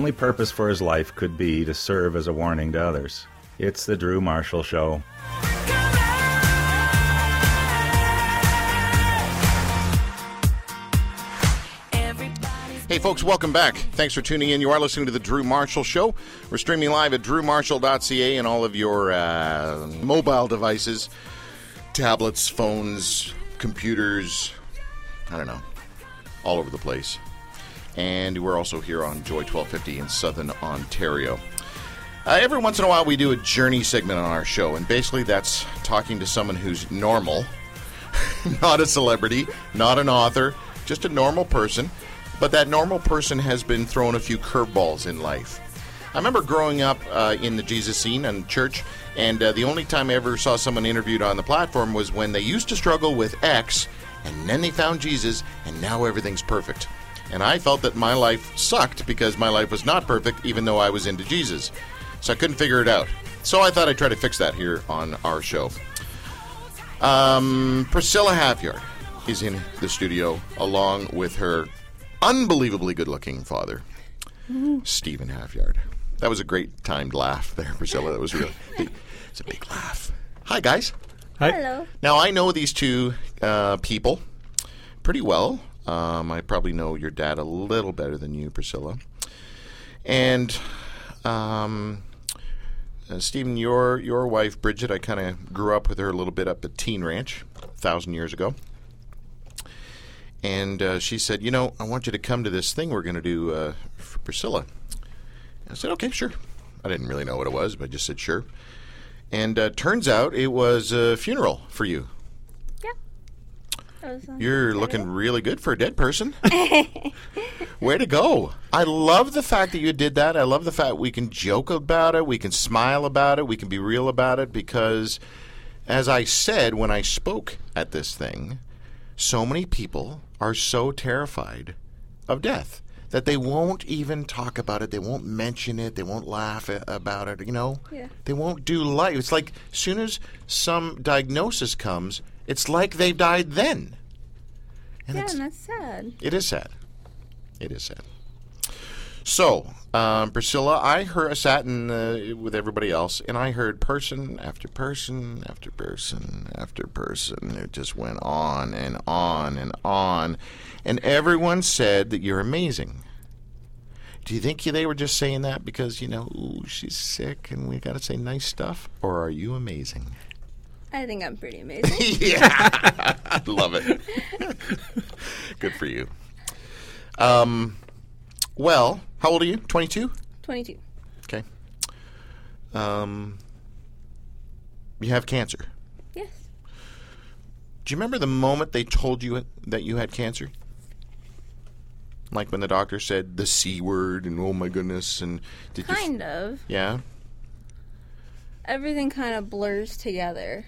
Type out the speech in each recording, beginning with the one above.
only purpose for his life could be to serve as a warning to others. It's the Drew Marshall Show. Hey, folks, welcome back. Thanks for tuning in. You are listening to The Drew Marshall Show. We're streaming live at drewmarshall.ca and all of your uh, mobile devices tablets, phones, computers, I don't know, all over the place. And we're also here on Joy 1250 in Southern Ontario. Uh, every once in a while, we do a journey segment on our show, and basically that's talking to someone who's normal, not a celebrity, not an author, just a normal person. But that normal person has been thrown a few curveballs in life. I remember growing up uh, in the Jesus scene and church, and uh, the only time I ever saw someone interviewed on the platform was when they used to struggle with X, and then they found Jesus, and now everything's perfect. And I felt that my life sucked because my life was not perfect, even though I was into Jesus. So I couldn't figure it out. So I thought I'd try to fix that here on our show. Um, Priscilla Halfyard is in the studio along with her unbelievably good looking father, Stephen Halfyard. That was a great timed laugh there, Priscilla. That was really it's a big laugh. Hi, guys. Hello. Now I know these two uh, people pretty well. Um, I probably know your dad a little better than you, Priscilla. And um, uh, Stephen, your your wife Bridget, I kind of grew up with her a little bit up at Teen Ranch, a thousand years ago. And uh, she said, "You know, I want you to come to this thing we're going to do uh, for Priscilla." I said, "Okay, sure." I didn't really know what it was, but I just said, "Sure." And uh, turns out it was a funeral for you. Yeah. That was, uh, You're looking really good for a dead person. Way to go. I love the fact that you did that. I love the fact we can joke about it, we can smile about it, we can be real about it because, as I said when I spoke at this thing, so many people are so terrified of death that they won't even talk about it. They won't mention it. They won't laugh a- about it. You know, Yeah. they won't do life. It's like as soon as some diagnosis comes, it's like they died then. And yeah, and that's sad. it is sad. It is sad. So, um, Priscilla, I heard I sat in uh, with everybody else, and I heard person after person after person after person. It just went on and on and on, and everyone said that you're amazing. Do you think they were just saying that because you know ooh, she's sick and we got to say nice stuff, or are you amazing? I think I'm pretty amazing. yeah, I love it. Good for you. Um, well, how old are you? Twenty-two. 22. Okay. Um, you have cancer. Yes. Do you remember the moment they told you that you had cancer? Like when the doctor said the c word and oh my goodness and did you? Kind of. Yeah. Everything kind of blurs together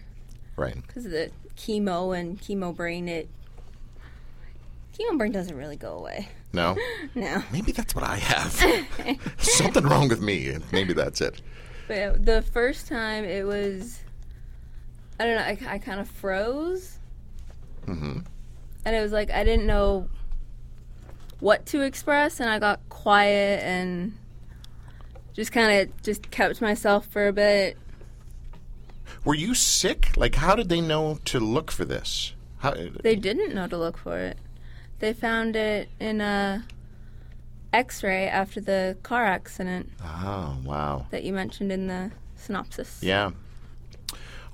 Right. because of the chemo and chemo brain. It chemo brain doesn't really go away. No. No. Maybe that's what I have. Something wrong with me. Maybe that's it. But yeah, the first time it was, I don't know. I, I kind of froze. Mm-hmm. and it was like I didn't know what to express, and I got quiet and just kind of just kept myself for a bit. Were you sick? Like, how did they know to look for this? How, They didn't know to look for it. They found it in a X-ray after the car accident oh, wow. that you mentioned in the synopsis. Yeah.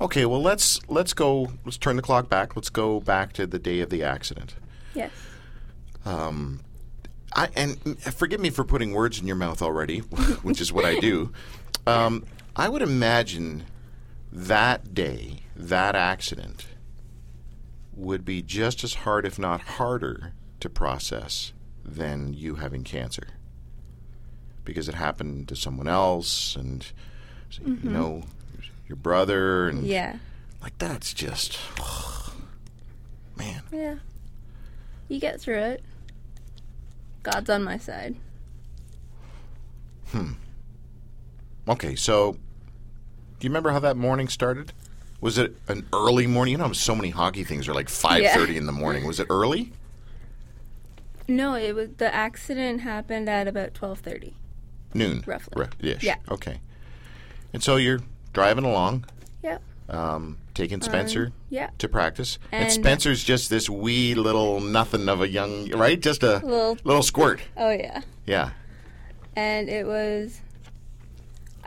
Okay, well let's let's go. Let's turn the clock back. Let's go back to the day of the accident. Yes. Um, I and forgive me for putting words in your mouth already, which is what I do. Um, I would imagine that day, that accident, would be just as hard, if not harder, to process than you having cancer, because it happened to someone else, and you know your brother, and Yeah. like that's just man. Yeah. You get through it. God's on my side. Hmm. Okay, so do you remember how that morning started? Was it an early morning? You know, so many hockey things are like five thirty in the morning. Was it early? No, it was the accident happened at about twelve thirty. Noon, Roughly. ish. Yeah. Okay. And so you're driving along, Yep. um, taking Spenser yeah. to practice, and, And- Spenser's just this wee little nothing of a young, right? Just a Little- little squirt. Oh yeah. Yeah. And it was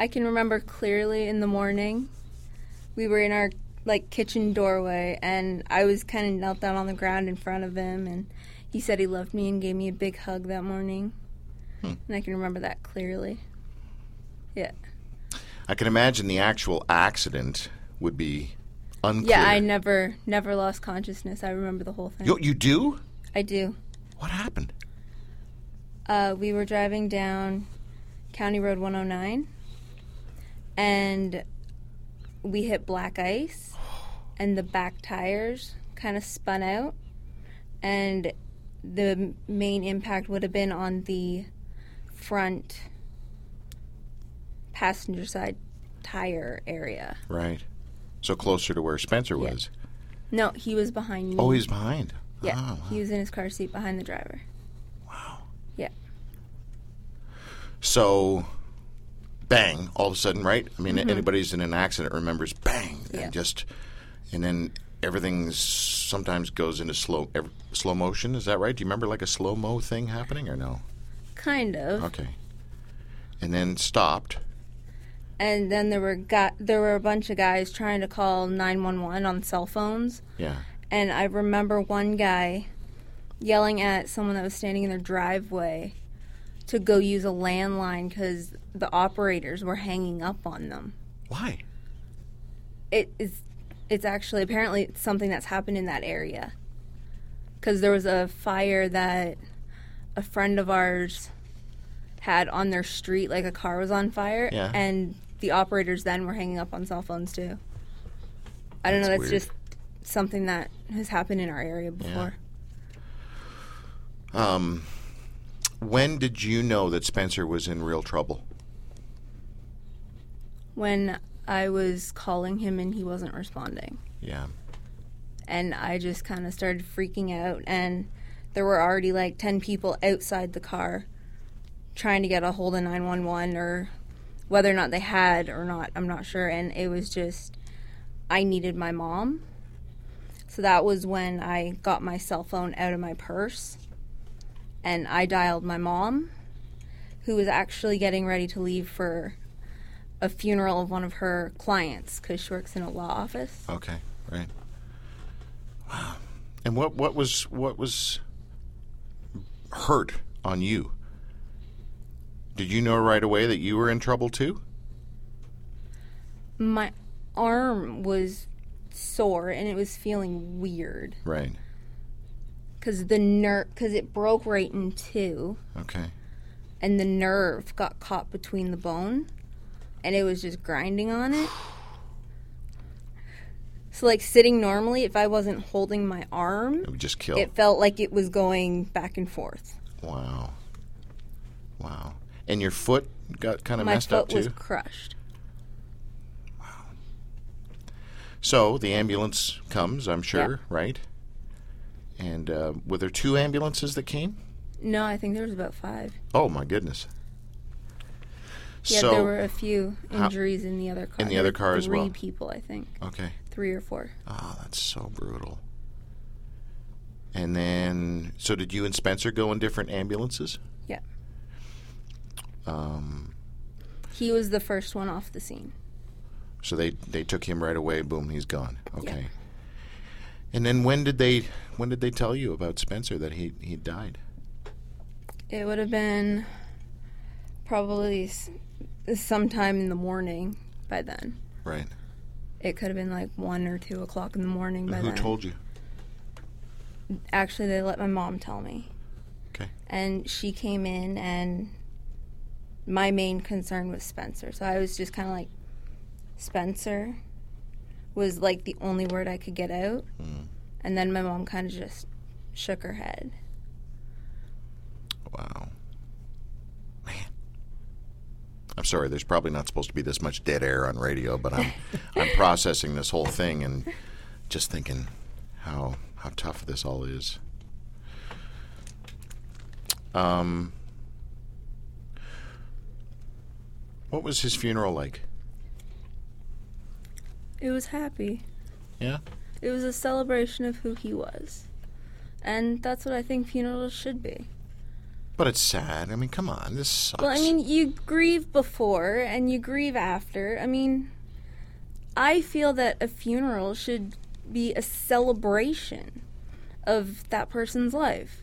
I can remember clearly in the morning. We were in our like kitchen doorway and I was kind of knelt down on the ground in front of him and he said he loved me and gave me a big hug that morning. Hmm. And I can remember that clearly. Yeah. I can imagine the actual accident would be unclear. Yeah, I never never lost consciousness. I remember the whole thing. You, you do? I do. What happened? uh, we were driving down County Road 109 and we hit black ice and the back tires kind of spun out and the main impact would have been on the front passenger side tire area. Right. So closer to where Spenser Yeah. was. No, he was behind me. Oh, he's behind. yeah, Oh, wow. he was in his car seat behind the driver. Wow. Yeah. So, bang! All of a sudden, right? I mean, anybody's in an accident remembers bang, Mm-hmm. Yeah. and just, and then everything sometimes goes into slow ev- slow motion. Is that right? Do you remember like a slow mo thing happening or no? Kind of. Okay. And then stopped. and then there were got there were a bunch of guys trying to call 911 on cell phones Yeah. and i remember one guy yelling at someone that was standing in their driveway to go use a landline because the operators were hanging up on them Why? it is it's actually apparently it's something that's happened in that area because there was a fire that a friend of ours had on their street like a car was on fire Yeah. and the operators then were hanging up on cell phones too i don't know That's weird. just something that has happened in our area before Um, when did you know that Spenser was in real trouble? when i was calling him and he wasn't responding Yeah. and I just kind of started freaking out. And there were already like 10 people outside the car trying to get a hold of 911 or whether or not they had or not, I'm not sure. And it was just, I needed my mom. So that was when I got my cell phone out of my purse and I dialed my mom, who was actually getting ready to leave for a funeral of one of her clients because she works in a law office. Okay. Right. Wow. And what what was what was hurt on you? Did you know right away that you were in trouble too? my arm was sore and it was feeling weird Right. Because the nerve because it broke right in two Okay. and the nerve got caught between the bone and it was just grinding on it so like sitting normally if i wasn't holding my arm It would just kill. it felt like it was going back and forth Wow. Wow. And your foot got kind of my messed foot up too. was crushed Wow. So the ambulance comes, I'm sure, Yeah. right? And uh, were there two ambulances that came? no i think there was about five Oh my goodness. yeah so there were a few how- injuries in the other car in the other car as three people i think okay. three or four. Oh, that's so brutal. And then, so did you and Spenser go in different ambulances? yeah Um, He was the first one off the scene. So they they took him right away. Boom, he's gone. Okay. And then when did they when did they tell you about Spenser that he he died? It would have been probably s- sometime in the morning by then. Right. It could have been like one or two o'clock in the morning by then. Who then. told you? Actually, they let my mom tell me. Okay. and she came in and my main concern was Spenser. So I was just kind of like Spenser was like the only word I could get out. And then my mom kind of just shook her head. Wow. Man. I'm sorry, there's probably not supposed to be this much dead air on radio, but I'm I'm processing this whole thing and just thinking how how tough this all is. Um What was his funeral like? It was happy. Yeah. It was a celebration of who he was. And that's what I think funerals should be. But it's sad. I mean, come on. This sucks. Well, I mean, you grieve before and you grieve after. I mean, I feel that a funeral should be a celebration of that person's life,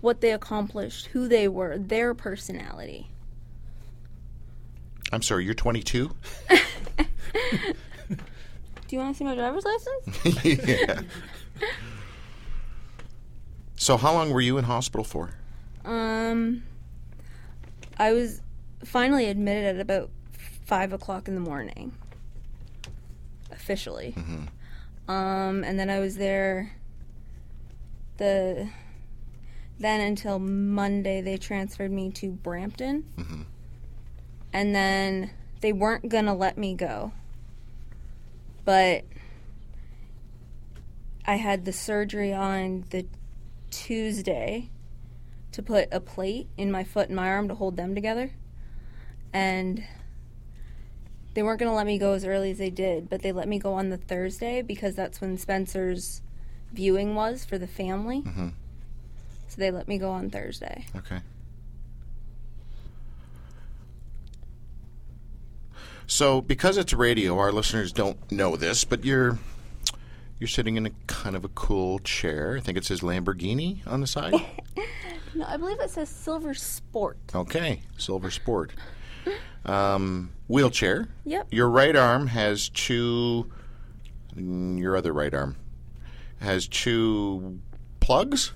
what they accomplished, who they were, their personality. I'm sorry, you're 22? Do you want to see my driver's license? yeah. So how long were you in hospital for? Um, I was finally admitted at about five o'clock in the morning, officially. Um, and then I was there. The then until Monday, they transferred me to Brampton, mm-hmm. and then they weren't gonna let me go, but I had the surgery on the Tuesday to put a plate in my foot and my arm to hold them together. And they weren't going to let me go as early as they did, but they let me go on the Thursday because that's when Spenser's viewing was for the family. Mhm. So they let me go on Thursday. Okay. So, because it's radio, our listeners don't know this, but you're you're sitting in a kind of a cool chair. I think it says Lamborghini on the side. No, I believe it says Silver Sport. okay, Silver Sport. Um, wheelchair. Yep. Your right arm has two. mm, Your other right arm has two plugs,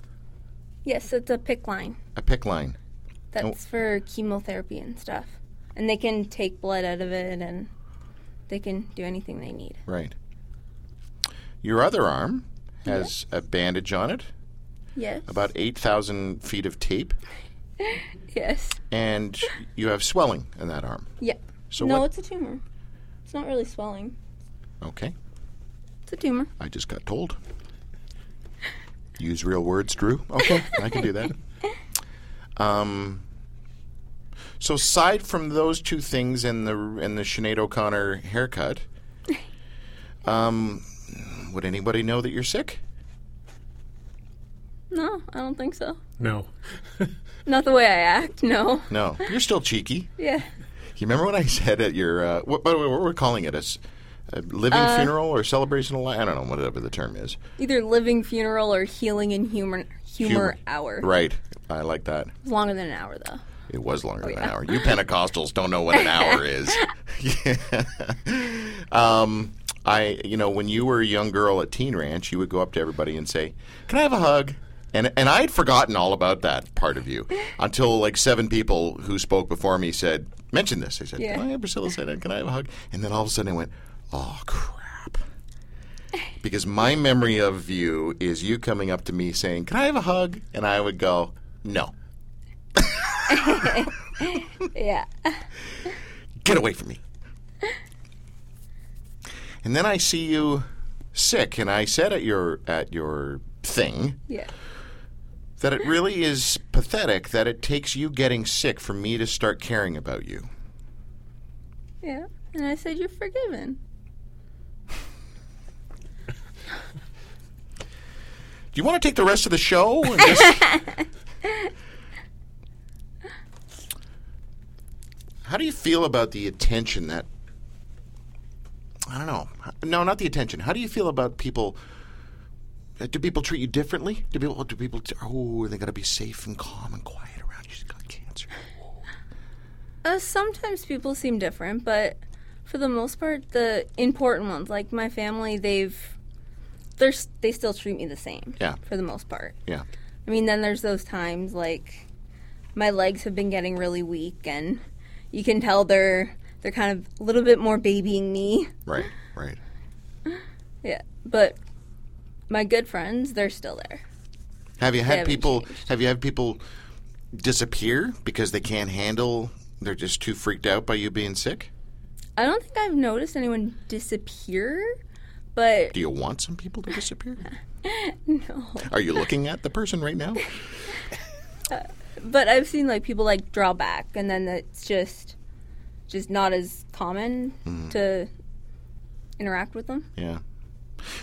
Yes, it's a PICC line. a PICC line. That's for chemotherapy and stuff. And they can take blood out of it and they can do anything they need. Right. Your other arm has a bandage on it, Yes. about 8,000 feet of tape, Yes. and you have swelling in that arm. Yep. So no, what? it's a tumor. It's not really swelling. Okay, It's a tumor. I just got told. Use real words, Drew. Okay, I can do that. Um, so aside from those two things and the and the Sinead O'Connor haircut, um, would anybody know that you're sick? No, I don't think so. No. Not the way I act, no. No, you're still cheeky. Yeah. You remember when I said at your uh, what, by the way, what we're calling it a living Uh, funeral or celebration of life? I don't know whatever the term is. Either living funeral or healing and humor humor, hour. Right. I like that. It's longer than an hour though. It was longer than an hour. You Pentecostals don't know what an hour is. Yeah. Um, I, you know, when you were a young girl at Teen Ranch, you would go up to everybody and say, "Can I have a hug?" And and I had forgotten all about that part of you until like seven people who spoke before me said, "Mention this." They said, Yeah. "Can I have Priscilla said, can I have a hug?" And then all of a sudden I went, "Oh crap." Because my memory of you is you coming up to me saying, "Can I have a hug?" And I would go, "No." Yeah. get away from me. And then I see you sick, and I said at your at your thing Yeah. that it really is pathetic that it takes you getting sick for me to start caring about you. Yeah. And I said you're forgiven. Do you want to take the rest of the show? and just- How do you feel about the attention that I don't know. No, not the attention. How do you feel about people? uh, Do people treat you differently? Do people? Do people? Oh, they got to be safe and calm and quiet around you. She's got cancer. Uh, sometimes people seem different, but for the most part, the important ones, like my family, they've they're they still treat me the same. Yeah. For the most part. Yeah. I mean, then there's those times like my legs have been getting really weak, and you can tell they're they're kind of a little bit more babying me. Right. Right. Yeah, but my good friends, they're still there. Have you had people? changed. Have you had people disappear because they can't handle? They're just too freaked out by you being sick. I don't think I've noticed anyone disappear, but Do you want some people to disappear? no. Are you looking at the person right now? But I've seen like people like draw back, and then it's just just not as common Mm-hmm. to interact with them. Yeah.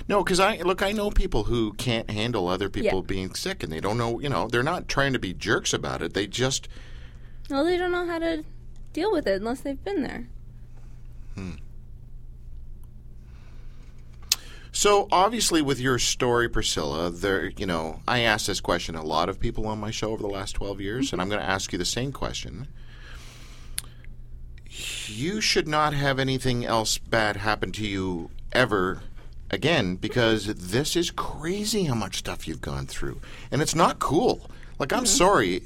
No, because I look. I know people who can't handle other people Yeah. being sick, and they don't know. You know, they're not trying to be jerks about it. They just Well, they don't know how to deal with it unless they've been there. So obviously, with your story, Priscilla, there, you know, I asked this question a lot of people on my show over the last twelve years, and I'm mm-hmm. going to ask you the same question. You should not have anything else bad happen to you ever again because this is crazy how much stuff you've gone through, and it's not cool. Like, I'm mm-hmm. sorry,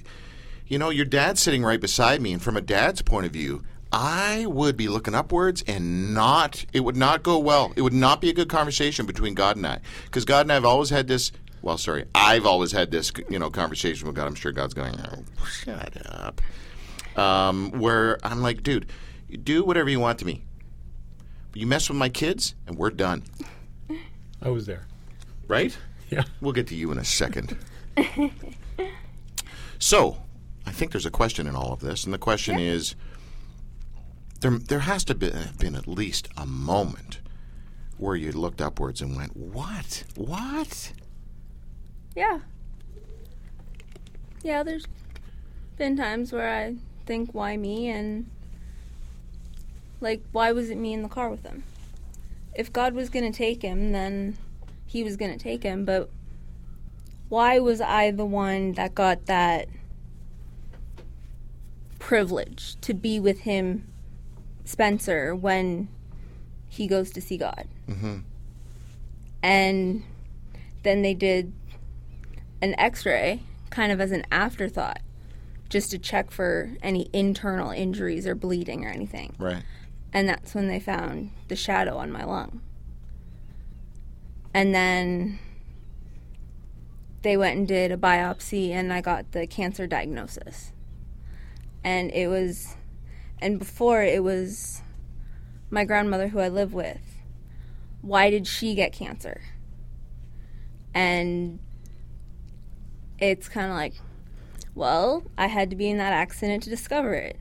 you know, your dad's sitting right beside me, and from a dad's point of view, I would be looking upwards and not, it would not go well. It would not be a good conversation between God and I. Because God and I have always had this, well, sorry, I've always had this, you know, conversation with God. I'm sure God's going, oh, shut up. Um, where I'm like, dude, do whatever you want to me. You mess with my kids, and we're done. I was there. Right? Yeah. We'll get to you in a second. so, I think there's a question in all of this, and the question is there, there has to be, have been at least a moment where you looked upwards and went, What? What? Yeah. Yeah, there's been times where I think, why me? And, like, why was it me in the car with him? If God was going to take him, then he was going to take him, but why was I the one that got that privilege to be with him, Spenser, when he goes to see God? Mm-hmm. And then they did an x ray kind of as an afterthought just to check for any internal injuries or bleeding or anything. Right. And that's when they found the shadow on my lung. And then they went and did a biopsy, and I got the cancer diagnosis. And it was, and before it was my grandmother who I live with. Why did she get cancer? And it's kind of like, well, I had to be in that accident to discover it.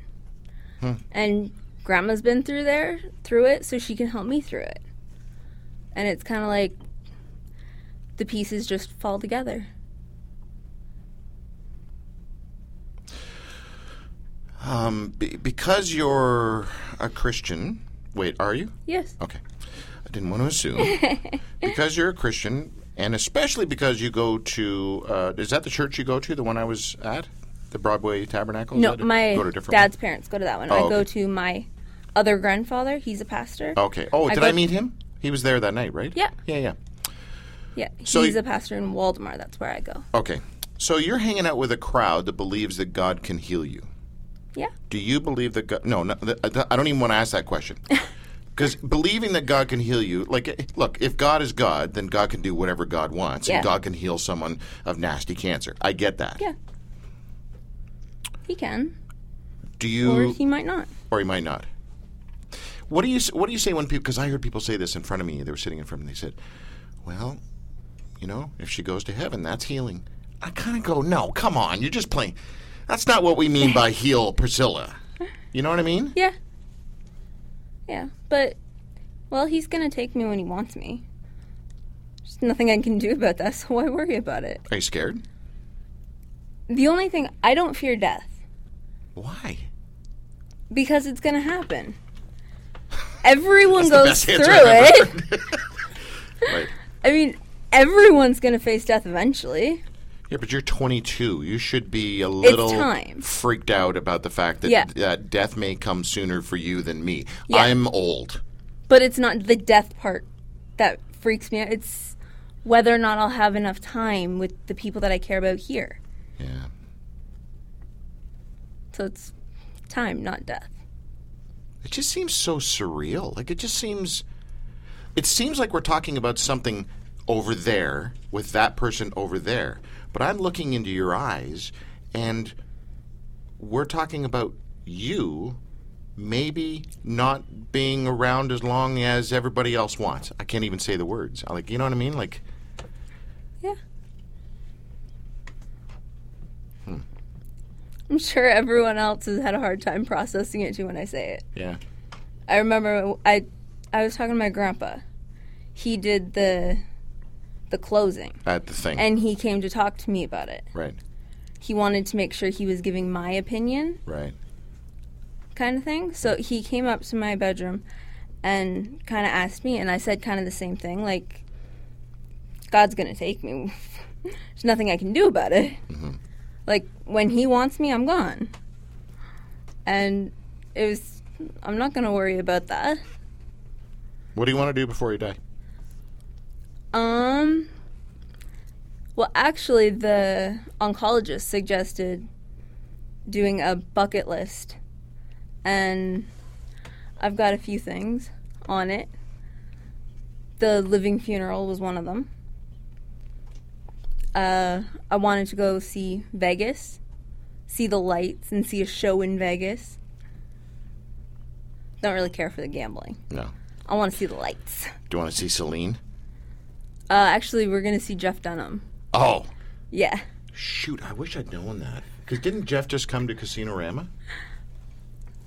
Hmm. And grandma's been through there, through it, so she can help me through it. And it's kind of like the pieces just fall together. Um, be, because you're a Christian, wait, are you? Yes. Okay. I didn't want to assume. because you're a Christian, and especially because you go to, uh, is that the church you go to, the one I was at? The Broadway Tabernacle? No, my go to different dad's parents go to that one. Oh, I okay. go to my other grandfather. He's a pastor. Okay. Oh, I did I meet him? He was there that night, right? Yeah. Yeah, yeah. Yeah, So he's you- a pastor in Waldemar. That's where I go. Okay. So you're hanging out with a crowd that believes that God can heal you. Yeah. Do you believe that God? No, no I don't even want to ask that question. Because believing that God can heal you, like, eh, look, if God is God, then God can do whatever God wants, Yeah. and God can heal someone of nasty cancer. I get that. Yeah. He can, Do you? or he might not. or he might not. What do you What do you say when people? Because I heard people say this in front of me. They were sitting in front of me. They said, "Well, you know, if she goes to heaven, that's healing." I kind of go, "No, come on, you're just playing. That's not what we mean by heal, Priscilla. You know what I mean?" Yeah. Yeah, but well, he's gonna take me when he wants me. There's nothing I can do about that, so why worry about it? Are you scared? The only thing I don't fear death Why? because it's gonna happen. everyone goes through answer I've ever it. right. I mean, everyone's going to face death eventually. Yeah, but you're 22. You should be a little freaked out about the fact that Yeah. that death may come sooner for you than me. Yeah. I'm old. But it's not the death part that freaks me out. It's whether or not I'll have enough time with the people that I care about here. Yeah. So it's time, not death. It just seems so surreal. Like it just seems it seems like we're talking about something over there with that person over there. But I'm looking into your eyes and we're talking about you maybe not being around as long as everybody else wants. I can't even say the words. I Like, you know what I mean? Like Yeah. Hmm. I'm sure everyone else has had a hard time processing it too when I say it. yeah. I remember I I was talking to my grandpa. He did the the closing At the thing. and he came to talk to me about it. right. He wanted to make sure he was giving my opinion Right. kind of thing. So he came up to my bedroom and kind of asked me and I said kind of the same thing like God's going to take me. There's nothing I can do about it. Mm-hmm. Like when he wants me, I'm gone. And it was I'm not going to worry about that. What do you want to do before you die? Um. Well, actually, the oncologist suggested doing a bucket list, and I've got a few things on it. The living funeral was one of them. Uh, I wanted to go see Vegas, see the lights, and see a show in Vegas. Don't really care for the gambling. No. I want to see the lights. Do you want to see Celine? Uh, actually, we're gonna see Jeff Dunham. Oh. Yeah. Shoot, I wish I'd known that. Because didn't Jeff just come to Casino Rama?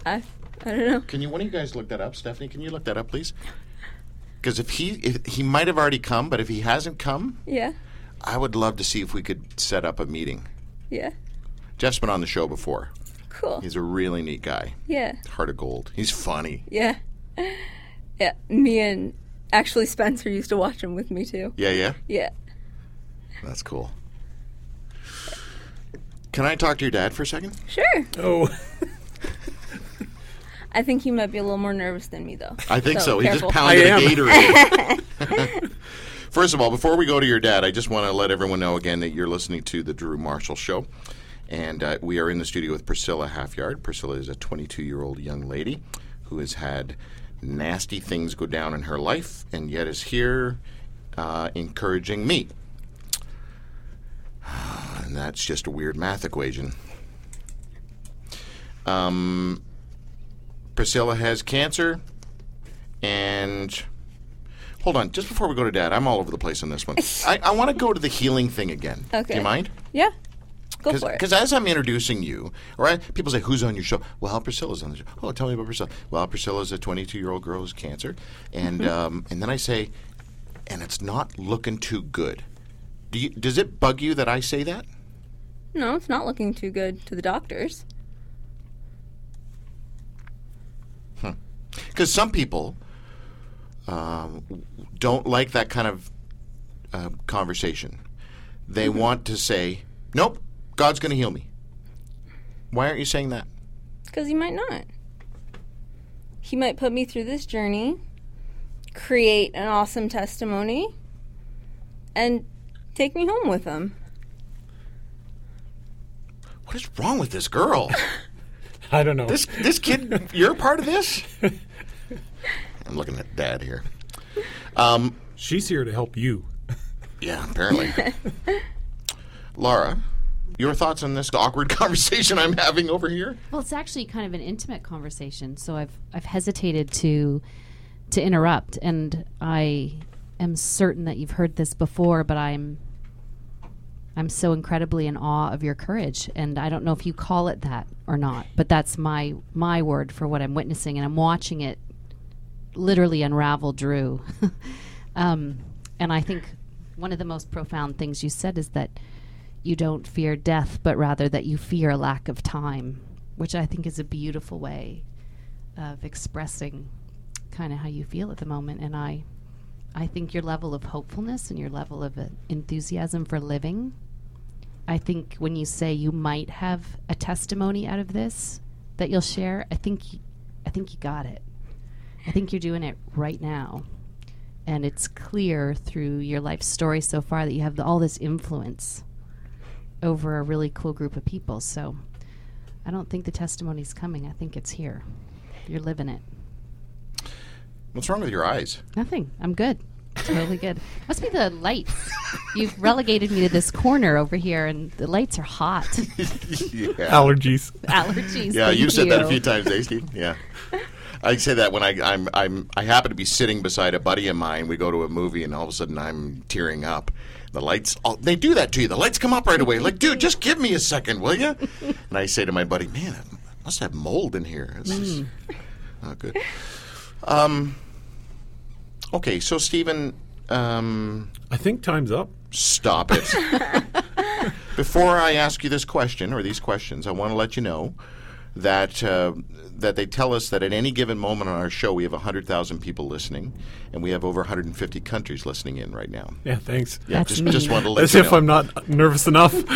I I don't know. Can you, one of you guys look that up? Stephanie, can you look that up, please? Because if he, if he might have already come, but if he hasn't come, Yeah. I would love to see if we could set up a meeting. Yeah. Jeff's been on the show before. Cool. He's a really neat guy. Yeah. Heart of gold. He's funny. Yeah. Yeah. Me and actually Spenser used to watch them with me too. Yeah, yeah. Yeah. That's cool. Can I talk to your dad for a second? Sure. Oh, I think he might be a little more nervous than me though. I think so. So, He just careful. pounded I a am. Gatorade. First of all, before we go to your dad, I just want to let everyone know again that you're listening to the Drew Marshall Show. And uh, we are in the studio with Priscilla Halfyard. Priscilla is a 22 year old young lady who has had nasty things go down in her life and yet is here uh, encouraging me. And that's just a weird math equation. Um, Priscilla has cancer, and hold on, just before we go to Dad, I'm all over the place on this one. I, I want to go to the healing thing again. Do you mind? Yeah. Go for it. Because as I'm introducing you, I, people say, "Who's on your show?" Well, Priscilla's on the show. Oh, tell me about Priscilla. Well, Priscilla's a 22 year old girl who's cancer, and Mm-hmm. um, and then I say, and it's not looking too good. Do you, does it bug you that I say that? No, it's not looking too good to the doctors. Because some people um, don't like that kind of uh, conversation. They want to say, "Nope, God's going to heal me." Why aren't you saying that? Because he might not. He might put me through this journey, create an awesome testimony, and take me home with him. What is wrong with this girl? I don't know. this this kid, you're a part of this. I'm looking at Dad here. Um, She's here to help you. yeah, apparently. Laura, your thoughts on this awkward conversation I'm having over here? Well, it's actually kind of an intimate conversation, so I've I've hesitated to to interrupt, and I am certain that you've heard this before, but I'm I'm so incredibly in awe of your courage, and I don't know if you call it that or not, but that's my my word for what I'm witnessing, and I'm watching it literally unravel Drew. um, and I think one of the most profound things you said is that you don't fear death, but rather that you fear a lack of time, which I think is a beautiful way of expressing kind of how you feel at the moment, and I, I think your level of hopefulness and your level of uh, enthusiasm for living. I think when you say you might have a testimony out of this that you'll share, I think, y- I think you got it. I think you're doing it right now, and it's clear through your life story so far that you have all this influence over a really cool group of people. So I don't think the testimony's coming. I think it's here. You're living it. What's wrong with your eyes? Nothing. I'm good. Totally good. Must be the lights. You've relegated me to this corner over here, and the lights are hot. yeah. Allergies. Allergies. Yeah, you've said that a few times, eh, Steve? Yeah. I say that when I, I'm, I'm, I happen to be sitting beside a buddy of mine. We go to a movie, and all of a sudden I'm tearing up. The lights, oh, they do that to you. The lights come up right away. Like, dude, just give me a second, will you? And I say to my buddy, man, I must have mold in here. This is not good. Um, okay, so Stephen, um, I think time's up. Stop it. Before I ask you this question or these questions, I want to let you know that uh, that they tell us that at any given moment on our show we have 100,000 people listening and we have over 150 countries listening in right now. Yeah, thanks. Yeah, That's just me. just wanted to let As you if know. I'm not nervous enough.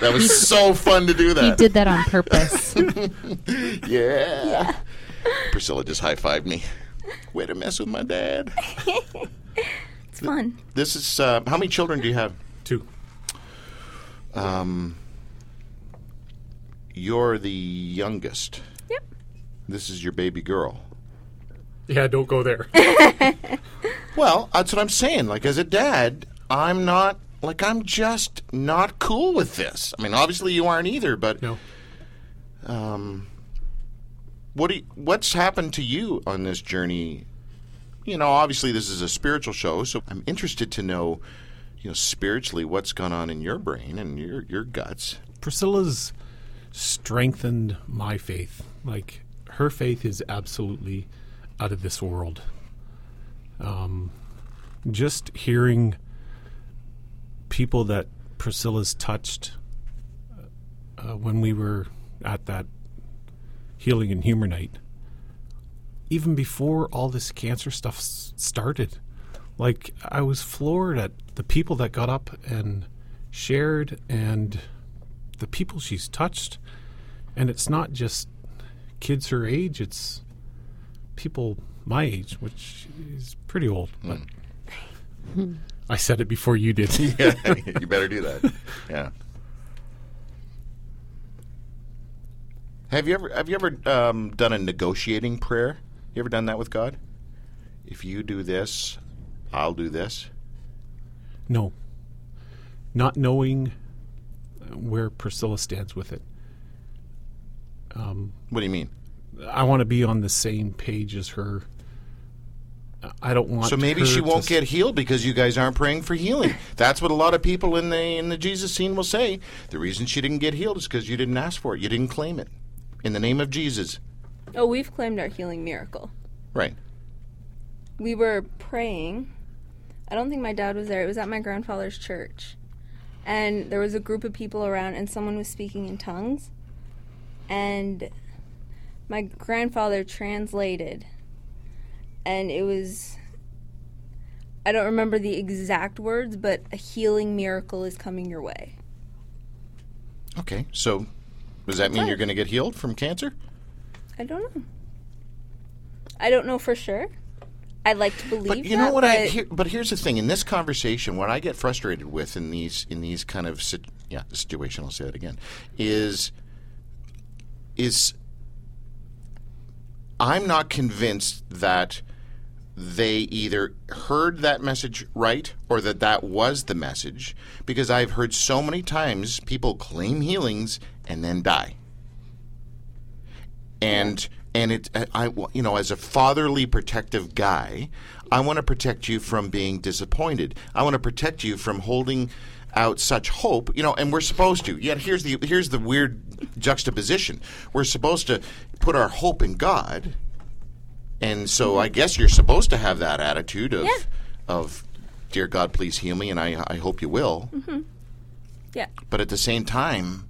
That was so fun to do He that. did that on purpose. Yeah. Priscilla just high-fived me. Way to mess with my dad. It's fun. This is uh, how many children do you have? Two. Um, you're the youngest. Yep. This is your baby girl. Yeah, don't go there. Well, that's what I'm saying. Like, as a dad, I'm not, like, I'm just not cool with this. I mean, obviously you aren't either, but, no. um, what do you, what's happened to you on this journey? You know, obviously this is a spiritual show, so I'm interested to know, you know, spiritually what's gone on in your brain and your, your guts. Priscilla's strengthened my faith. Like her faith is absolutely out of this world. Um, just hearing people that Priscilla's touched uh, when we were at that healing and humor night, even before all this cancer stuff s- started, like I was floored at the people that got up and shared and the people she's touched. And it's not just kids her age, it's people my age, which is pretty old. But I said it before you did. yeah, you better do that. Yeah. Have you ever have you ever um, done a negotiating prayer? You ever done that with God? If you do this, I'll do this. no. Not knowing where Priscilla stands with it. Um, what do you mean? I want to be on the same page as her. I don't want So maybe her she won't s- get healed because you guys aren't praying for healing. That's what a lot of people in the in the Jesus scene will say. The reason she didn't get healed is because you didn't ask for it. You didn't claim it. In the name of Jesus. Oh, we've claimed our healing miracle. Right. We were praying. I don't think my dad was there. It was at my grandfather's church. And there was a group of people around, and someone was speaking in tongues. And my grandfather translated. And it was. I don't remember the exact words, but a healing miracle is coming your way. Okay. So does that mean you're going to get healed from cancer? I don't know. I don't know for sure. I'd like to believe But you know that, what I? but- Here, but here's the thing: in this conversation, what I get frustrated with in these in these kind of yeah situation, I'll say that again, is is I'm not convinced that they either heard that message right or that that was the message because I've heard so many times people claim healings and then die. And and it I you know as a fatherly protective guy I want to protect you from being disappointed. I want to protect you from holding out such hope you know and we're supposed to. Yet here's the here's the weird juxtaposition we're supposed to put our hope in God and so I guess you're supposed to have that attitude of Yeah. of dear God please heal me and I I hope you will yeah. but at the same time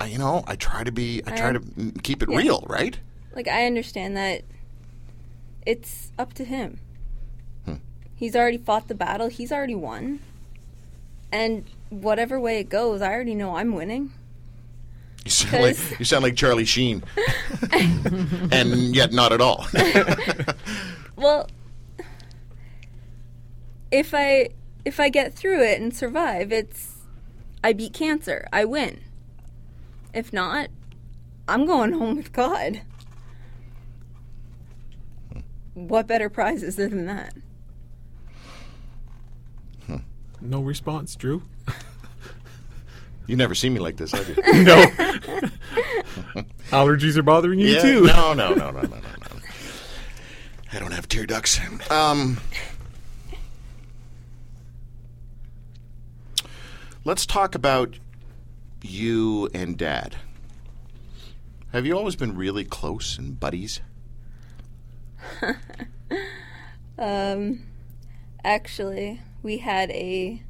I, you know I try to be I I try to mm, keep it Yeah. real right like I understand that it's up to him. He's already fought the battle. He's already won. And whatever way it goes, I already know I'm winning. You sound like you sound like Charlie Sheen, and yet not at all. Well, if I if I get through it and survive, it's I beat cancer. I win. If not, I'm going home with God. What better prize is there than that? No response, Drew. You never see me like this, have you? No. Allergies are bothering you Yeah, too. No, no, no, no, no, no, no. I don't have tear ducts. Um, let's talk about you and Dad. Have you always been really close and buddies? Um, actually, we had a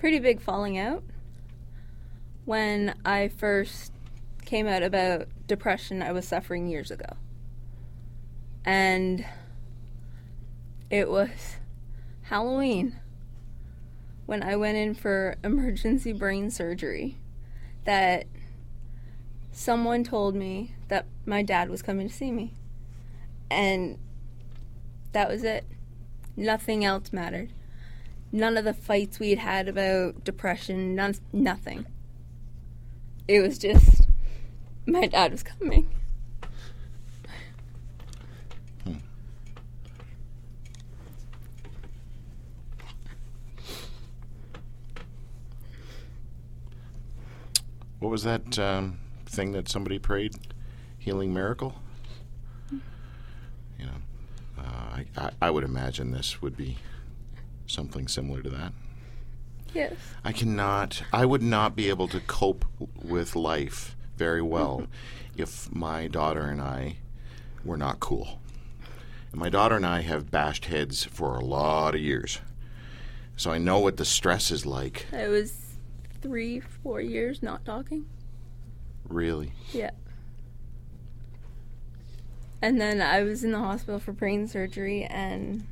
pretty big falling out when I first came out about depression I was suffering years ago. And it was Halloween when I went in for emergency brain surgery that someone told me that my dad was coming to see me. And that was it. Nothing else mattered. None of the fights we'd had about depression, none, nothing. It was just my dad was coming. What was that um, thing that somebody prayed? Healing miracle? You know, uh, I, I, I would imagine this would be something similar to that. Yes. I cannot, I would not be able to cope with life very well if my daughter and I were not cool. And my daughter and I have bashed heads for a lot of years. So I know what the stress is like, I was three, four years not talking. really. Yeah. And then I was in the hospital for brain surgery, and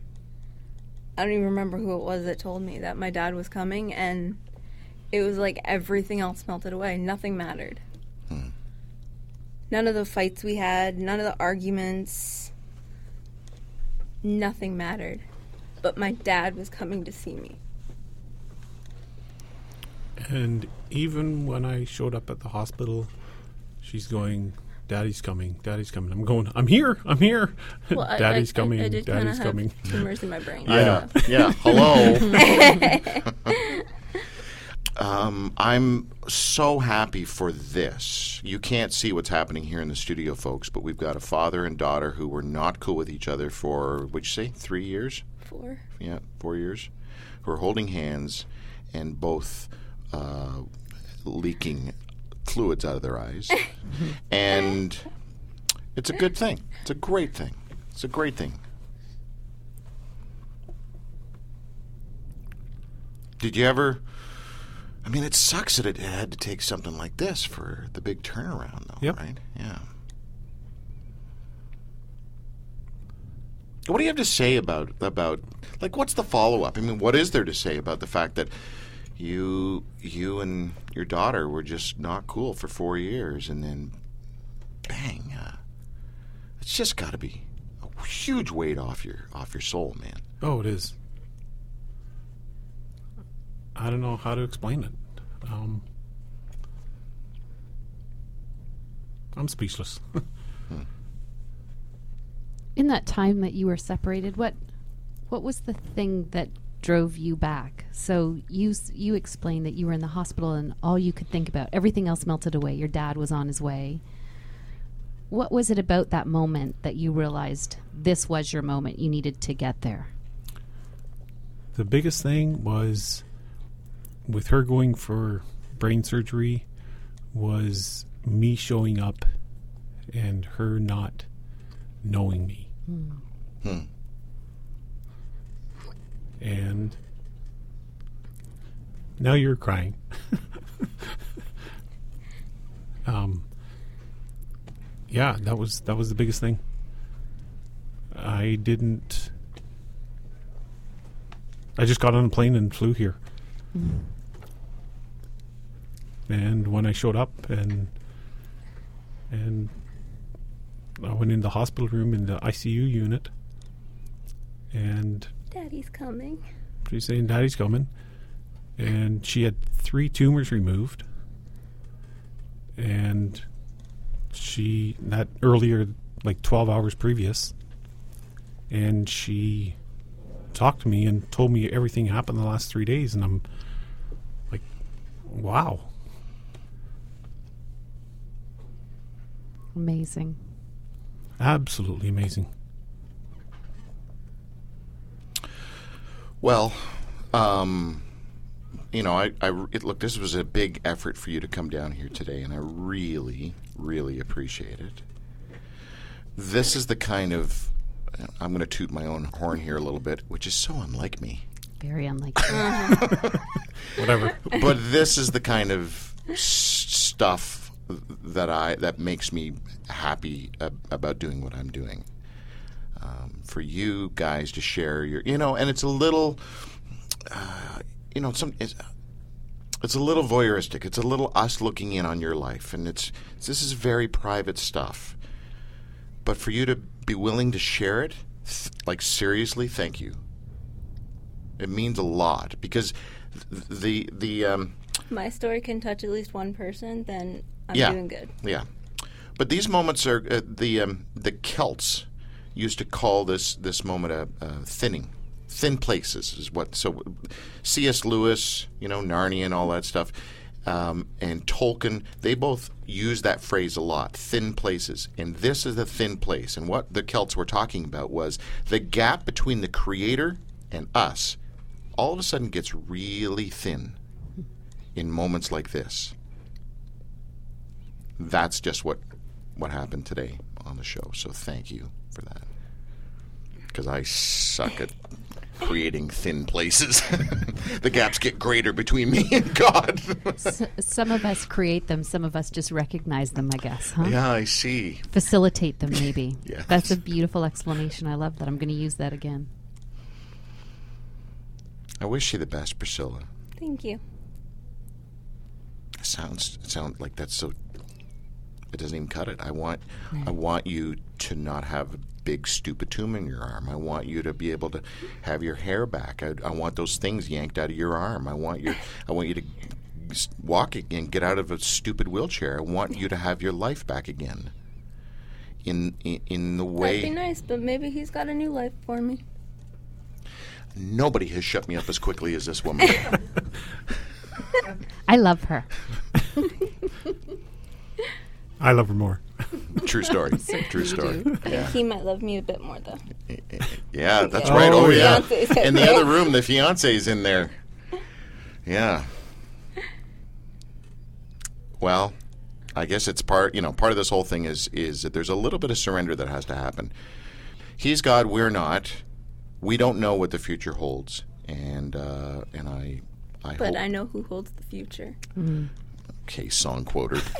I don't even remember who it was that told me that my dad was coming, and it was like everything else melted away. Nothing mattered. Hmm. None of the fights we had, none of the arguments, nothing mattered. But my dad was coming to see me. And even when I showed up at the hospital, she's going, Daddy's coming, Daddy's coming. I'm going, I'm here, I'm here. Well, Daddy's I, I- coming, I, did Daddy's have coming. Tumors in my brain. Yeah, yeah. Hello. um, I'm so happy for this. You can't see what's happening here in the studio, folks, but we've got a father and daughter who were not cool with each other for, what'd you say, three years? Four. Yeah, four years. Who are holding hands and both uh, leaking fluids out of their eyes. and it's a good thing. It's a great thing. It's a great thing. Did you ever? I mean, it sucks that it had to take something like this for the big turnaround, though, Yep. right? Yeah. What do you have to say about about like what's the follow up? I mean, what is there to say about the fact that you you and your daughter were just not cool for four years, and then bang, uh, it's just got to be a huge weight off your off your soul, man. Oh, it is. I don't know how to explain it. Um, I'm speechless. In that time that you were separated, what what was the thing that drove you back? So you you explained that you were in the hospital and all you could think about, everything else melted away. Your dad was on his way. What was it about that moment that you realized this was your moment? You needed to get there. the biggest thing was with her going for brain surgery was me showing up and her not knowing me. Hmm. Hmm. And now you're crying. um, yeah, that was that was the biggest thing. I didn't. I just got on a plane and flew here. And when I showed up and and I went in the hospital room in the ICU unit, and Daddy's coming. she's saying, "Daddy's coming," and she had three tumors removed, and she that earlier, like twelve hours previous, and she talked to me and told me everything happened the last three days, and I'm like, "Wow." Amazing. Absolutely amazing. Well, um, you know, I, I it, look. This was a big effort for you to come down here today, and I really, really appreciate it. This is the kind of I'm going to toot my own horn here a little bit, which is so unlike me. Very unlikely. Whatever. but this is the kind of s- stuff that I that makes me happy ab- about doing what I'm doing. Um, for you guys to share your, you know, and it's a little, uh, you know, some it's, it's a little voyeuristic. It's a little us looking in on your life, and it's this is very private stuff. But for you to be willing to share it, th- like seriously, thank you. It means a lot because the the um, My story can touch at least one person, then I'm yeah, doing good. Yeah, but these moments are uh, the um, the Celts used to call this this moment a, a thinning. Thin places is what. So, C.S. Lewis, you know, Narnia and all that stuff, um, and Tolkien, they both use that phrase a lot. Thin places, and this is a thin place. And what the Celts were talking about was the gap between the Creator and us. All of a sudden, gets really thin in moments like this that's just what what happened today on the show. So thank you for that. Because I suck at creating thin places. the gaps get greater between me and God. S- some of us create them, some of us just recognize them, I guess, huh? yeah, I see. Facilitate them, maybe. Yes. That's a beautiful explanation. I love that. I'm going to use that again. I wish you the best, Priscilla. Thank you. It sounds it sounds like that's so. It doesn't even cut it. I want I want you to not have a big stupid tumor in your arm. I want you to be able to have your hair back. I, I want those things yanked out of your arm. I want your I want you to walk again, get out of a stupid wheelchair. I want you to have your life back again. In in, in the That'd be nice, but maybe he's got a new life for me. nobody has shut me up as quickly as this woman. I love her. I love her more. True story. True story. Yeah. He might love me a bit more though. Yeah, that's Oh, right. Oh, yeah. In In the other room, the fiance is in there. Yeah. Well, I guess it's part. You know, part of this whole thing is is that there's a little bit of surrender that has to happen. He's God, we're not. We don't know what the future holds, and uh, and I, I hope But hope. I know who holds the future. Okay, song quoter.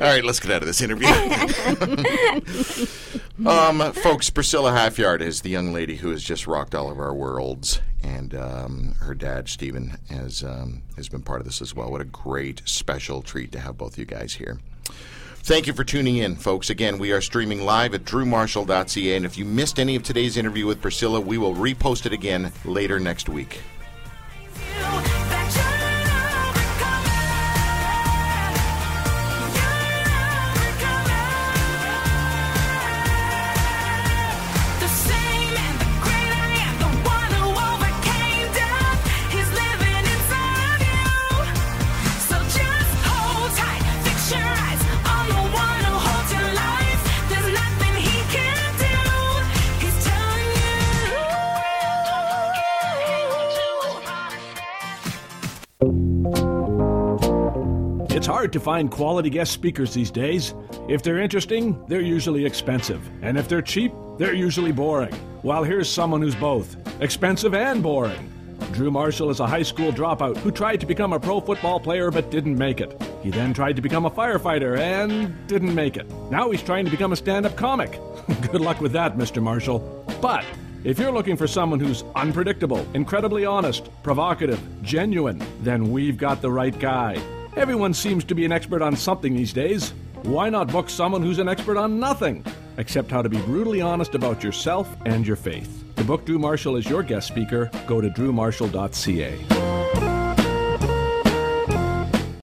All right, let's get out of this interview. um, folks, Priscilla Halfyard is the young lady who has just rocked all of our worlds, and um, her dad Stephen has um, has been part of this as well. What a great special treat to have both you guys here. Thank you for tuning in, folks. Again, we are streaming live at drewmarshall.ca, and if you missed any of today's interview with Priscilla, we will repost it again later next week. Hard to find quality guest speakers these days. If they're interesting, they're usually expensive. And if they're cheap, they're usually boring. Well, here's someone who's both expensive and boring. Drew Marshall is a high school dropout who tried to become a pro football player but didn't make it. He then tried to become a firefighter and didn't make it. Now he's trying to become a stand up comic. Good luck with that, Mr. Marshall. But if you're looking for someone who's unpredictable, incredibly honest, provocative, genuine, then we've got the right guy. Everyone seems to be an expert on something these days. Why not book someone who's an expert on nothing? Except how to be brutally honest about yourself and your faith. To book Drew Marshall as your guest speaker, go to drewmarshall.ca.